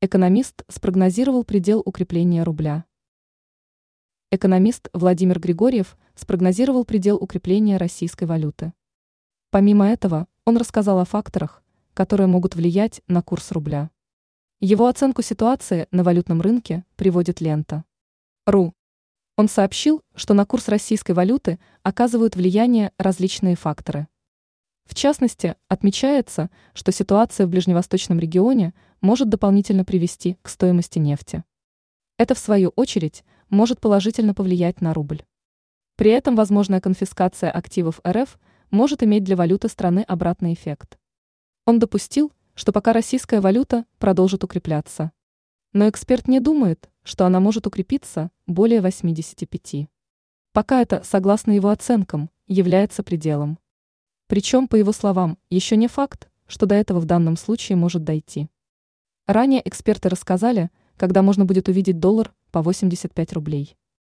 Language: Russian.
Экономист спрогнозировал предел укрепления рубля. Экономист Владимир Григорьев спрогнозировал предел укрепления российской валюты. Помимо этого, он рассказал о факторах, которые могут влиять на курс рубля. Его оценку ситуации на валютном рынке приводит лента. РУ. Он сообщил, что на курс российской валюты оказывают влияние различные факторы. В частности, отмечается, что ситуация в ближневосточном регионе может дополнительно привести к стоимости нефти. Это, в свою очередь, может положительно повлиять на рубль. При этом возможная конфискация активов РФ может иметь для валюты страны обратный эффект. Он допустил, что пока российская валюта продолжит укрепляться. Но эксперт не думает, что она может укрепиться более 85. Пока это, согласно его оценкам, является пределом. Причем, по его словам, еще не факт, что до этого в данном случае может дойти. Ранее эксперты рассказали, когда можно будет увидеть доллар по 85 рублей.